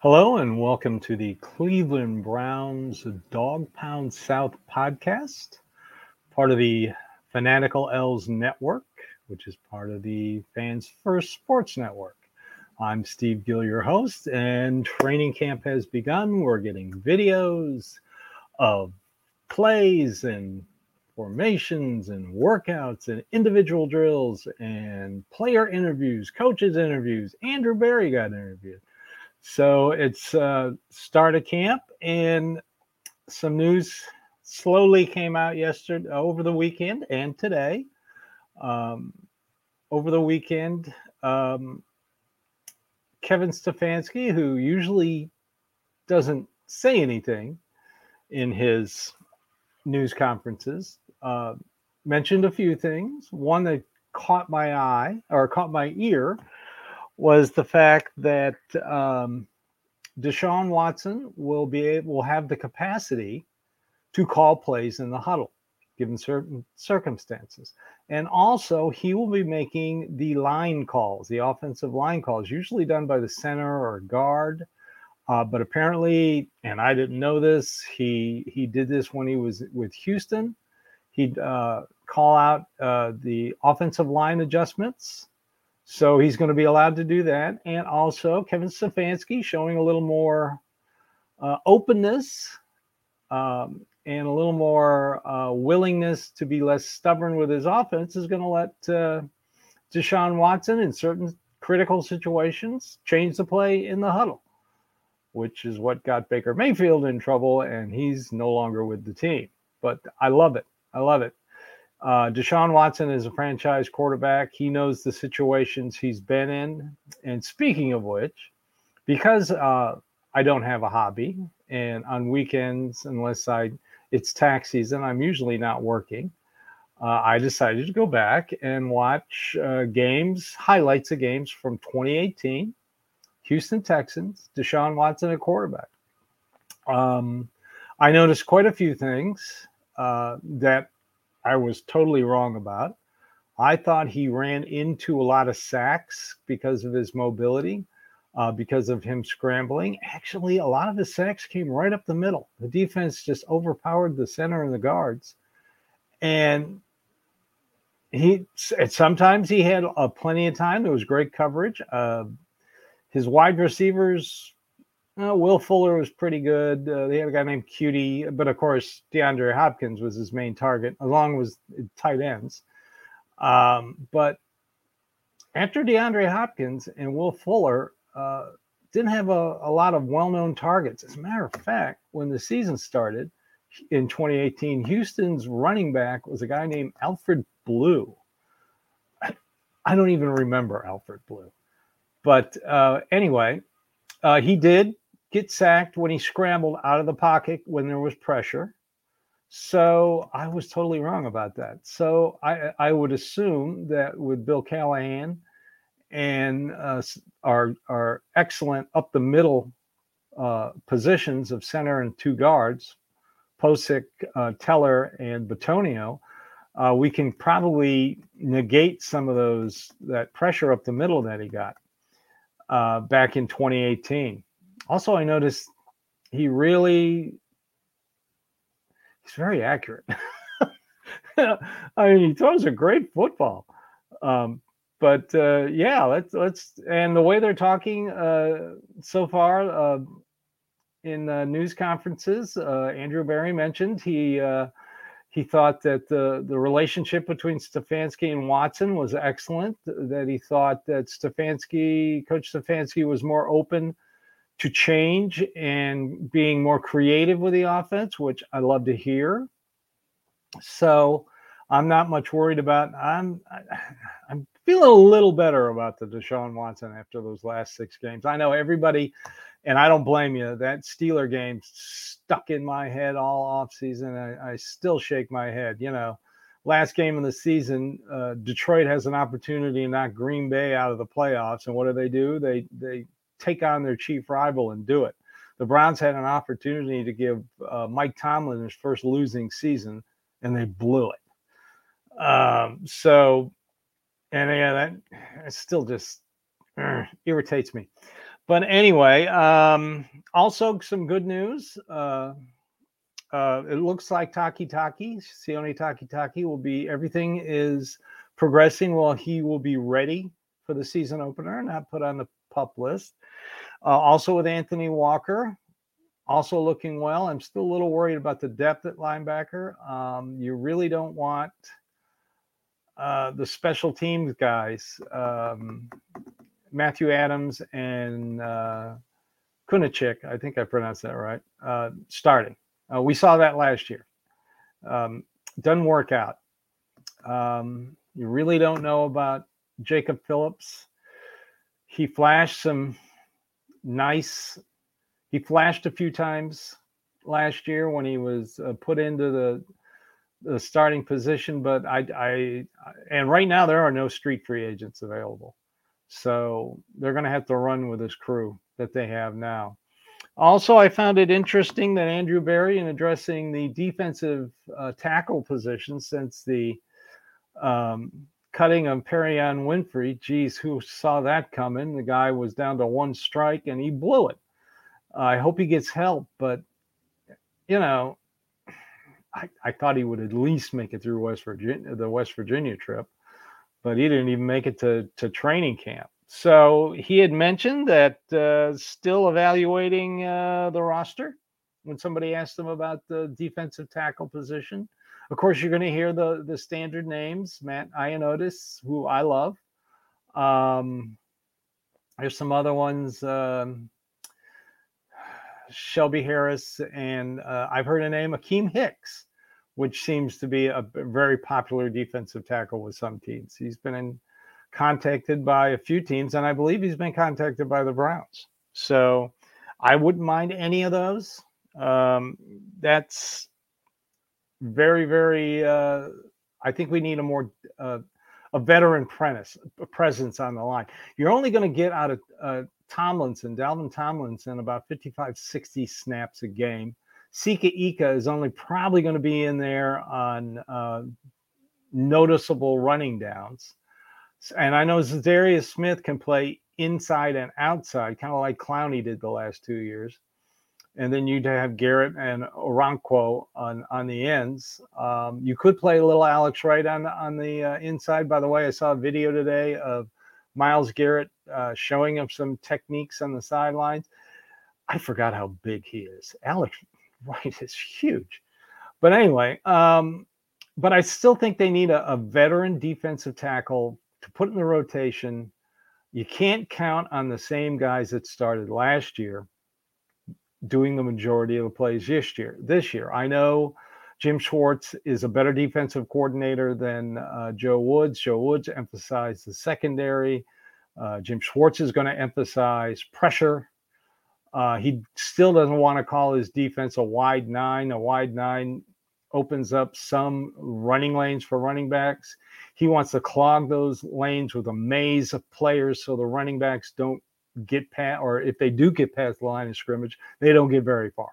Hello and welcome to the Cleveland Browns Dawg Pound South podcast, part of the Fanatical L's Network, which is part of the Fans First Sports Network. I'm Steve Gill, your host, and training camp has begun. We're getting videos of plays and formations and workouts and individual drills and player interviews, coaches interviews. Andrew Berry got interviewed. So it's uh, start of camp, and some news slowly came out yesterday, over the weekend, and today. Um, over the weekend, um, Kevin Stefanski, who usually doesn't say anything in his news conferences, uh, mentioned a few things. One that caught my eye or caught my ear was the fact that um, Deshaun Watson will be able will have the capacity to call plays in the huddle, given certain circumstances, and also he will be making the line calls, the offensive line calls, usually done by the center or guard. Uh, but apparently, and I didn't know this, he he did this when he was with Houston. He'd uh, call out uh, the offensive line adjustments so he's going to be allowed to do that. And also, Kevin Stefanski showing a little more uh, openness um, and a little more uh, willingness to be less stubborn with his offense is going to let uh, Deshaun Watson in certain critical situations change the play in the huddle, which is what got Baker Mayfield in trouble. And he's no longer with the team. But I love it. I love it. Uh, Deshaun Watson is a franchise quarterback. He knows the situations he's been in. And speaking of which, because uh, I don't have a hobby, and on weekends, unless I it's tax season, I'm usually not working. Uh, I decided to go back and watch uh, games, highlights of games from 2018, Houston Texans, Deshaun Watson at quarterback. Um, I noticed quite a few things uh, that I was totally wrong about. I thought he ran into a lot of sacks because of his mobility, uh, because of him scrambling. Actually, a lot of his sacks came right up the middle. The defense just overpowered the center and the guards. And he sometimes he had uh, plenty of time. There was great coverage. Uh, his wide receivers uh, Will Fuller was pretty good. Uh, they had a guy named Coutee, but of course DeAndre Hopkins was his main target, along with tight ends. Um, but after DeAndre Hopkins and Will Fuller uh, didn't have a, a lot of well-known targets. As a matter of fact, when the season started in 2018, Houston's running back was a guy named Alfred Blue. I don't even remember Alfred Blue, but uh, anyway, uh, he did get sacked when he scrambled out of the pocket when there was pressure. So I was totally wrong about that. So I, I would assume that with Bill Callahan and uh, our our excellent up the middle uh, positions of center and two guards, Pocic, uh, Teller, and Bitonio, uh, we can probably negate some of those that pressure up the middle that he got uh, back in 2018. Also, I noticed he really he's very accurate. I mean, he throws a great football. Um, but uh, yeah, let's let's and the way they're talking uh, so far uh, in news conferences, uh, Andrew Berry mentioned he uh, he thought that the the relationship between Stefanski and Watson was excellent. That he thought that Stefanski, Coach Stefanski, was more open to change and being more creative with the offense, which I love to hear. So I'm not much worried about. I'm I'm feeling a little better about the Deshaun Watson after those last six games. I know everybody, and I don't blame you. That Steeler game stuck in my head all off season. I, I still shake my head. You know, last game of the season, uh, Detroit has an opportunity to knock Green Bay out of the playoffs, and what do they do? They they take on their chief rival and do it. The Browns had an opportunity to give uh, Mike Tomlin his first losing season, and they blew it. Um, so, and yeah, that still just uh, irritates me. But anyway, um, also some good news. Uh, uh, it looks like Takitaki, Sione Takitaki, will be everything is progressing while He will be ready for the season opener, and not put on the pup list. Uh, also with Anthony Walker, also looking well. I'm still a little worried about the depth at linebacker. Um, you really don't want uh, the special teams guys, um, Matthew Adams and uh, Kunaszyk, I think I pronounced that right, uh, starting. Uh, we saw that last year. Um, doesn't work out. Um, you really don't know about Jacob Phillips. He flashed some nice. He flashed a few times last year when he was uh, put into the the starting position, but I, I, and right now there are no street free agents available, so they're going to have to run with this crew that they have now. Also, I found it interesting that Andrew Berry, in addressing the defensive uh, tackle position since the um, cutting of Perrion Winfrey, geez, who saw that coming? The guy was down to one strike and he blew it. I hope he gets help, but you know, I, I thought he would at least make it through West Virginia, the West Virginia trip, but he didn't even make it to to training camp. So he had mentioned that uh, still evaluating uh, the roster when somebody asked him about the defensive tackle position. Of course, you're going to hear the the standard names: Matt Ioannidis, who I love. Um, there's some other ones: um, Shelby Harris, and uh, I've heard a name, Akiem Hicks, which seems to be a very popular defensive tackle with some teams. He's been in contacted by a few teams, and I believe he's been contacted by the Browns. So I wouldn't mind any of those. Um, that's very, very. Uh, I think we need a more uh, a veteran presence presence on the line. You're only going to get out of uh, Tomlinson, Dalvin Tomlinson, about 55, 60 snaps a game. Siaki Ika is only probably going to be in there on uh, noticeable running downs. And I know Za'Darius Smith can play inside and outside, kind of like Clowney did the last two years. And then you'd have Garrett and Okoronkwo on on the ends. Um, you could play a little Alex Wright on on the uh, inside. By the way, I saw a video today of Myles Garrett uh, showing him some techniques on the sidelines. I forgot how big he is. Alex Wright is huge. But anyway, um, but I still think they need a, a veteran defensive tackle to put in the rotation. You can't count on the same guys that started last year doing the majority of the plays this year. This year, I know Jim Schwartz is a better defensive coordinator than uh, Joe Woods. Joe Woods emphasized the secondary. Uh, Jim Schwartz is going to emphasize pressure. Uh, he still doesn't want to call his defense a wide nine. A wide nine opens up some running lanes for running backs. He wants to clog those lanes with a maze of players so the running backs don't get past, or if they do get past the line of scrimmage, they don't get very far.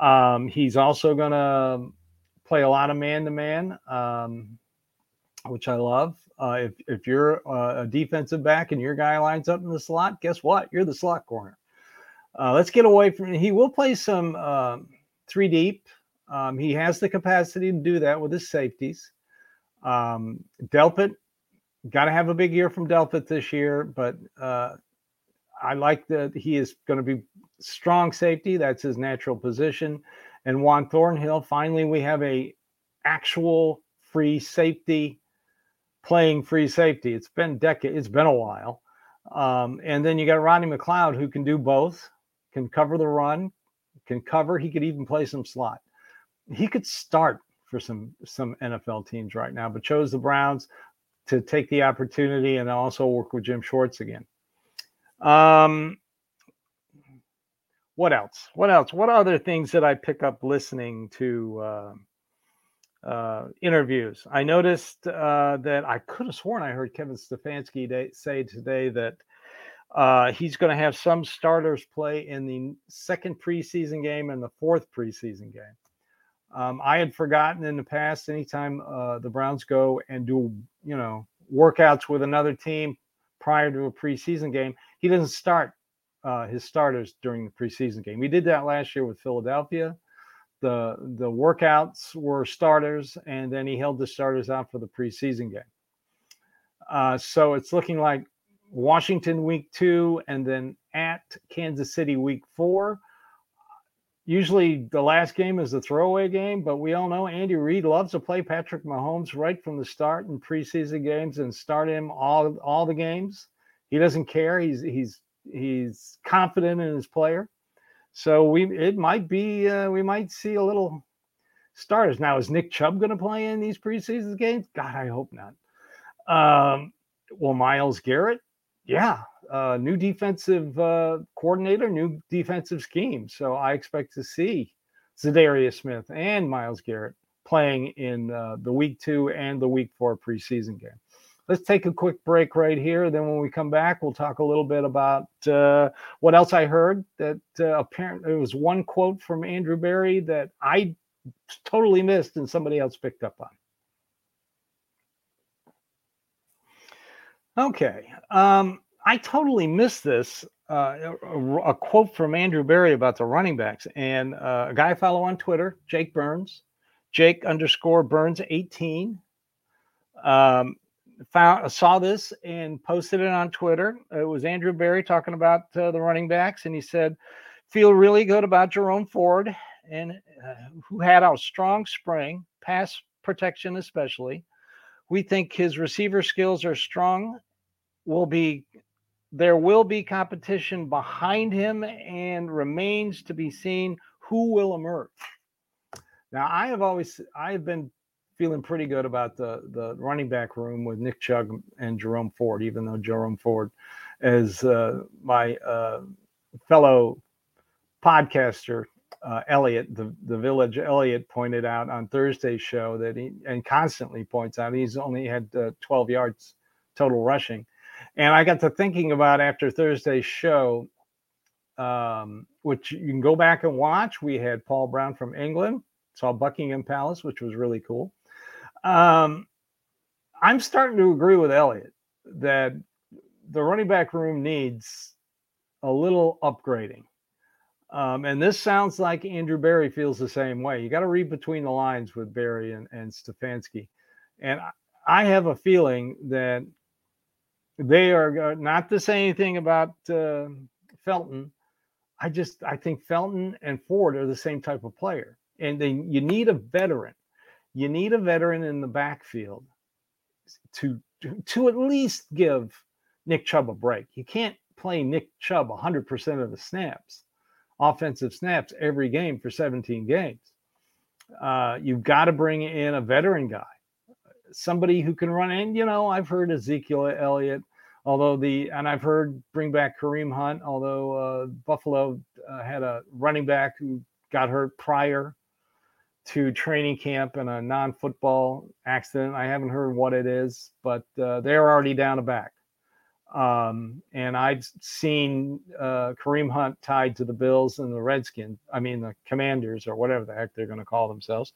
Um, he's also going to play a lot of man to man, which I love. Uh, if, if you're uh, a defensive back and your guy lines up in the slot, guess what? You're the slot corner. Uh, let's get away from. He will play some um, three deep um, he has the capacity to do that with his safeties. Um, Delpit, got to have a big year from Delpit this year, but uh, I like that he is going to be strong safety. That's his natural position. And Juan Thornhill, finally, we have a actual free safety playing free safety. It's been decade. It's been a while. Um, and then you got Rodney McLeod who can do both, can cover the run, can cover. He could even play some slot he could start for some some NFL teams right now, but chose the Browns to take the opportunity and also work with Jim Schwartz again. Um, what else? What else? What other things did I pick up listening to uh, uh, interviews? I noticed uh, that I could have sworn I heard Kevin Stefanski say today that uh, he's going to have some starters play in the second preseason game and the fourth preseason game. Um, I had forgotten in the past, anytime uh, the Browns go and do, you know, workouts with another team prior to a preseason game, he doesn't start uh, his starters during the preseason game. We did that last year with Philadelphia. The the workouts were starters, and then he held the starters out for the preseason game. Uh, so it's looking like Washington week two, and then at Kansas City week four. Usually the last game is a throwaway game, but we all know Andy Reid loves to play Patrick Mahomes right from the start in preseason games and start him all all the games. He doesn't care. He's he's he's confident in his player. So we it might be uh, we might see a little starters now. Is Nick Chubb going to play in these preseason games? God, I hope not. Um, well, Myles Garrett, yeah, uh, new defensive uh, coordinator, new defensive scheme. So I expect to see Za'Darius Smith and Myles Garrett playing in uh, the week two and the week four preseason game. Let's take a quick break right here. Then when we come back, we'll talk a little bit about uh, what else I heard. That uh, apparently there was one quote from Andrew Berry that I totally missed and somebody else picked up on. Okay. Um, I totally missed this. Uh, a, a, quote from Andrew Berry about the running backs, and uh, a guy I follow on Twitter, Jake Burns, Jake underscore Burns 18. Um, found saw this and posted it on Twitter. It was Andrew Berry talking about uh, the running backs, and he said, "Feel really good about Jerome Ford, and uh, who had a strong spring, pass protection especially. We think his receiver skills are strong. Will be there will be competition behind him, and remains to be seen who will emerge." Now, I have always I have been feeling pretty good about the the running back room with Nick Chubb and Jerome Ford, even though Jerome Ford, as uh, my uh, fellow podcaster uh, Elliot, the the Village Elliot pointed out on Thursday's show that he and constantly points out he's only had uh, 12 yards total rushing, and I got to thinking about after Thursday's show. Um, which you can go back and watch. We had Paul Brown from England, saw Buckingham Palace, which was really cool. Um, I'm starting to agree with Elliot that the running back room needs a little upgrading. Um, and this sounds like Andrew Berry feels the same way. You got to read between the lines with Berry and, and Stefanski. And I have a feeling that they are not to say anything about uh, Felton. I just I think Felton and Ford are the same type of player, and they, you need a veteran you need a veteran in the backfield to to at least give Nick Chubb a break. You can't play Nick Chubb 100% of the snaps, offensive snaps every game for 17 games. Uh, you've got to bring in a veteran guy, somebody who can run. And you know, I've heard Ezekiel Elliott, although the and I've heard bring back Kareem Hunt, although uh, Buffalo uh, had a running back who got hurt prior to training camp in a non-football accident. I haven't heard what it is, but uh, they're already down a back. Um, and I've seen uh, Kareem Hunt tied to the Bills and the Redskins. I mean the Commanders or whatever the heck they're going to call themselves.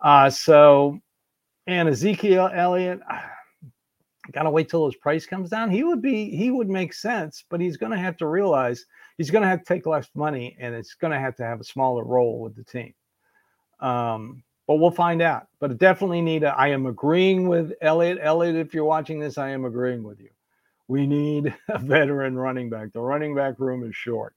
Uh, so, and Ezekiel Elliott, gotta wait till his price comes down. He would be he would make sense, but he's going to have to realize he's going to have to take less money, and it's going to have to have a smaller role with the team. Um, but we'll find out. But definitely need a, I am agreeing with Elliot. Elliot, if you're watching this, I am agreeing with you. We need a veteran running back. The running back room is short.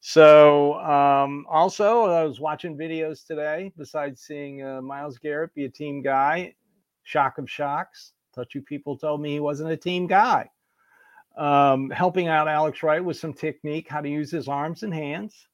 So, um, also, I was watching videos today. Besides seeing uh, Myles Garrett be a team guy, shock of shocks. Thought you people told me he wasn't a team guy. Um, helping out Alex Wright with some technique, how to use his arms and hands.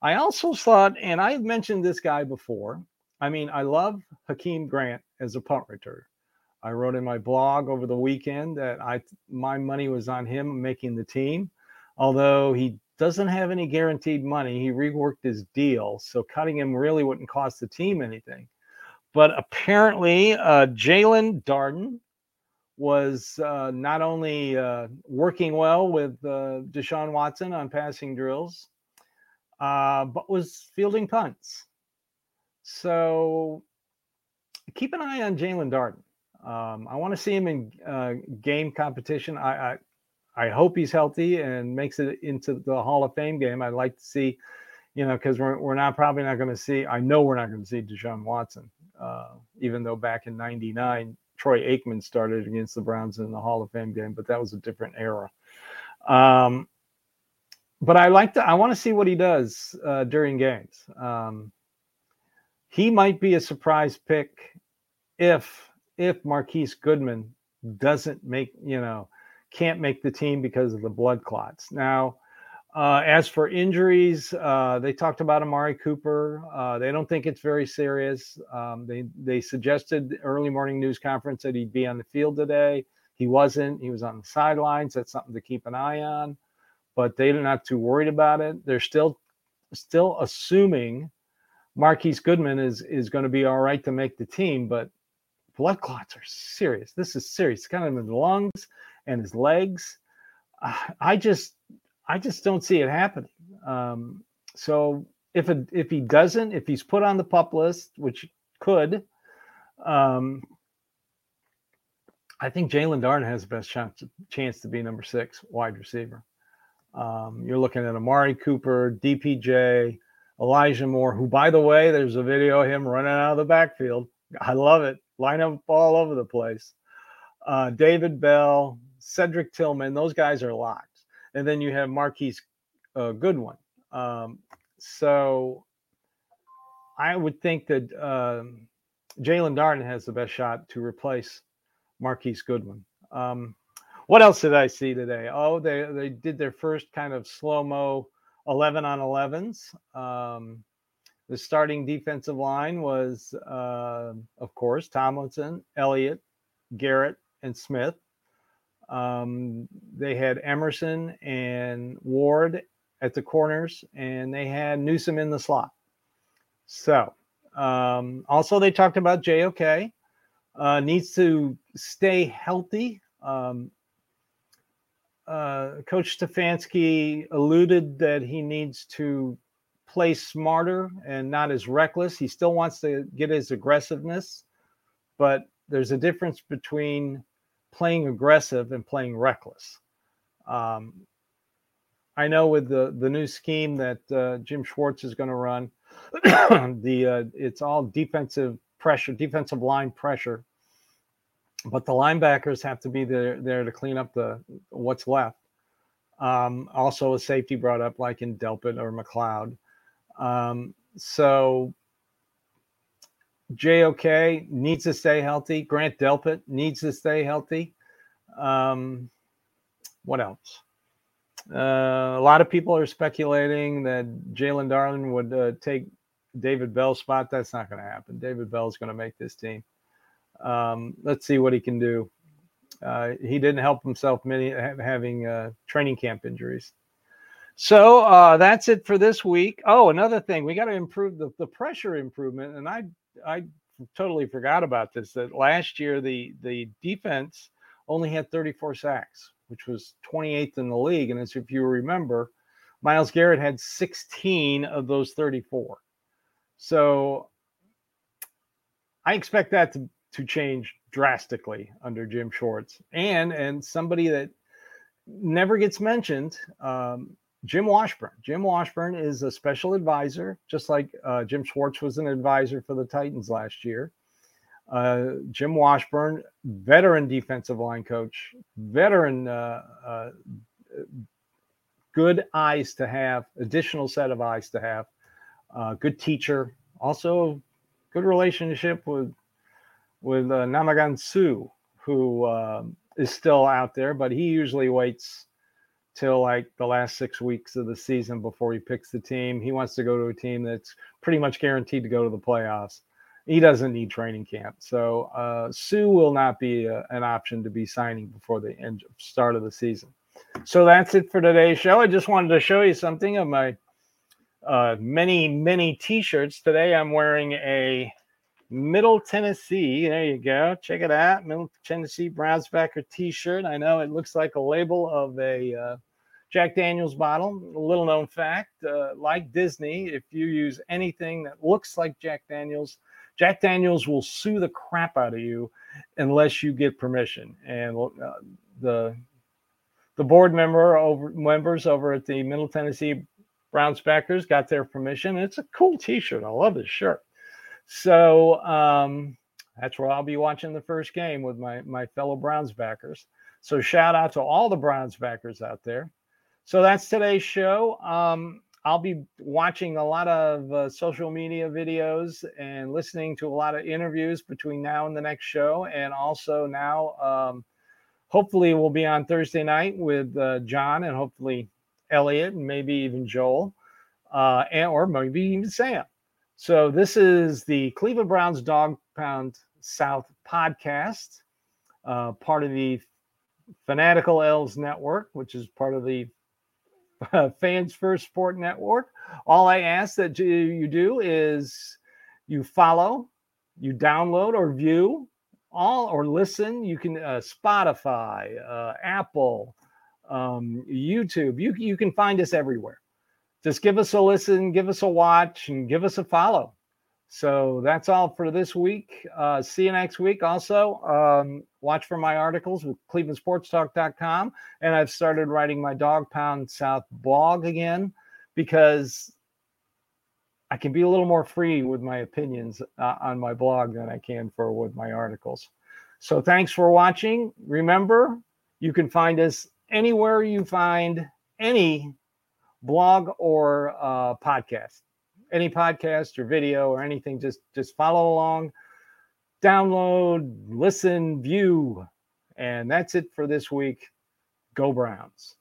I also thought, and I have mentioned this guy before, I mean, I love Jakeem Grant as a punt returner. I wrote in my blog over the weekend that I my money was on him making the team, although he doesn't have any guaranteed money. He reworked his deal, so cutting him really wouldn't cost the team anything. But apparently, uh, Jaelon Darden was uh, not only uh, working well with uh, Deshaun Watson on passing drills, uh, but was fielding punts. So keep an eye on Jaelon Darden. Um, I want to see him in uh, game competition. I, I, I hope he's healthy and makes it into the Hall of Fame game. I'd like to see, you know, because we're we're not probably not going to see. I know we're not going to see Deshaun Watson, uh, even though back in '99 Troy Aikman started against the Browns in the Hall of Fame game, but that was a different era. Um, but I like to. I want to see what he does uh, during games. Um, he might be a surprise pick if if Marquise Goodwin doesn't make, you know, can't make the team because of the blood clots. Now, uh, as for injuries, uh, they talked about Amari Cooper. Uh, they don't think it's very serious. Um, they they suggested early morning news conference that he'd be on the field today. He wasn't. He was on the sidelines. That's something to keep an eye on. But they're not too worried about it. They're still still assuming Marquise Goodwin is is going to be all right to make the team, but blood clots are serious. This is serious. It's kind of in the lungs and his legs. Uh, I just, I just don't see it happening. Um, so if it, if he doesn't, if he's put on the pup list, which could, um, I think Jaelon Darden has the best chance, chance to be number six wide receiver. Um, you're looking at Amari Cooper, DPJ, Elijah Moore, who, by the way, there's a video of him running out of the backfield. I love it line up all over the place. Uh, David Bell, Cedric Tillman, those guys are locked. And then you have Marquise uh, Goodwin. Um, so I would think that uh, Jaelon Darden has the best shot to replace Marquise Goodwin. Um, what else did I see today? Oh, they they did their first kind of slow mo 11 on 11s. Um, the starting defensive line was, uh, of course, Tomlinson, Elliott, Garrett, and Smith. Um, they had Emerson and Ward at the corners, and they had Newsome in the slot. So, um, also they talked about JOK uh, needs to stay healthy. Um, uh, Coach Stefanski alluded that he needs to play smarter and not as reckless. He still wants to get his aggressiveness, but there's a difference between playing aggressive and playing reckless. Um, I know with the the new scheme that uh, Jim Schwartz is going to run, the uh, it's all defensive pressure, defensive line pressure, but the linebackers have to be there there to clean up the what's left. Um, also, a safety brought up like in Delpit or McLeod. Um, so JOK needs to stay healthy. Grant Delpit needs to stay healthy. Um, what else? Uh, a lot of people are speculating that Jaelon Darden would uh, take David Bell's spot. That's not going to happen. David Bell is going to make this team. Um, let's see what he can do. Uh, he didn't help himself many having uh, training camp injuries. So uh, that's it for this week. Oh, another thing, we got to improve the, the pressure improvement. And I I totally forgot about this. That last year the the defense only had 34 sacks, which was 28th in the league. And as if you remember, Myles Garrett had 16 of those 34. So I expect that to, to change drastically under Jim Schwartz. And and somebody that never gets mentioned. Um, Jim Washburn. Jim Washburn is a special advisor, just like uh, Jim Schwartz was an advisor for the Titans last year. Uh, Jim Washburn, veteran defensive line coach, veteran, uh, uh good eyes to have, additional set of eyes to have, uh, good teacher, also good relationship with with uh, Suh, who um, is still out there, but he usually waits till like the last six weeks of the season before he picks the team. He wants to go to a team that's pretty much guaranteed to go to the playoffs. he doesn't need training camp. So uh, Suh will not be a, an option to be signing before the end start of the season. So that's it for today's show. I just wanted to show you something of my uh, many many T-shirts. Today I'm wearing a Middle Tennessee. There you go. Check it out. Middle Tennessee Brownsbacker T-shirt. I know it looks like a label of a uh, Jack Daniels bottle. A little known fact, uh, like Disney, if you use anything that looks like Jack Daniels Jack Daniels will sue the crap out of you unless you get permission. And uh, the the board member over members over at the Middle Tennessee Browns backers got their permission. It's a cool T-shirt. I love this shirt. So um, that's where I'll be watching the first game with my my fellow Browns backers. So shout out to all the Browns backers out there. So that's today's show. Um, I'll be watching a lot of uh, social media videos and listening to a lot of interviews between now and the next show. And also now, um, hopefully, we'll be on Thursday night with uh, John and hopefully Elliot and maybe even Joel, uh, and, or maybe even Sam. So this is the Cleveland Browns Dawg Pound South podcast, uh, part of the Fanatical Elves Network, which is part of the Fans First Sport Network. All I ask that you do is you follow, you download or view all or listen. You can uh, Spotify, uh, Apple, um, YouTube. You you can find us everywhere. Just give us a listen, give us a watch, and give us a follow. So that's all for this week. Uh, see you next week. Also, um, watch for my articles with clevelandsportstalk.com. And I've started writing my Dawg Pound South blog again because I can be a little more free with my opinions uh, on my blog than I can for with my articles. So thanks for watching. Remember, you can find us anywhere you find any blog or uh, podcast any podcast or video or anything, just just follow along, download, listen, view, and that's it for this week. Go Browns.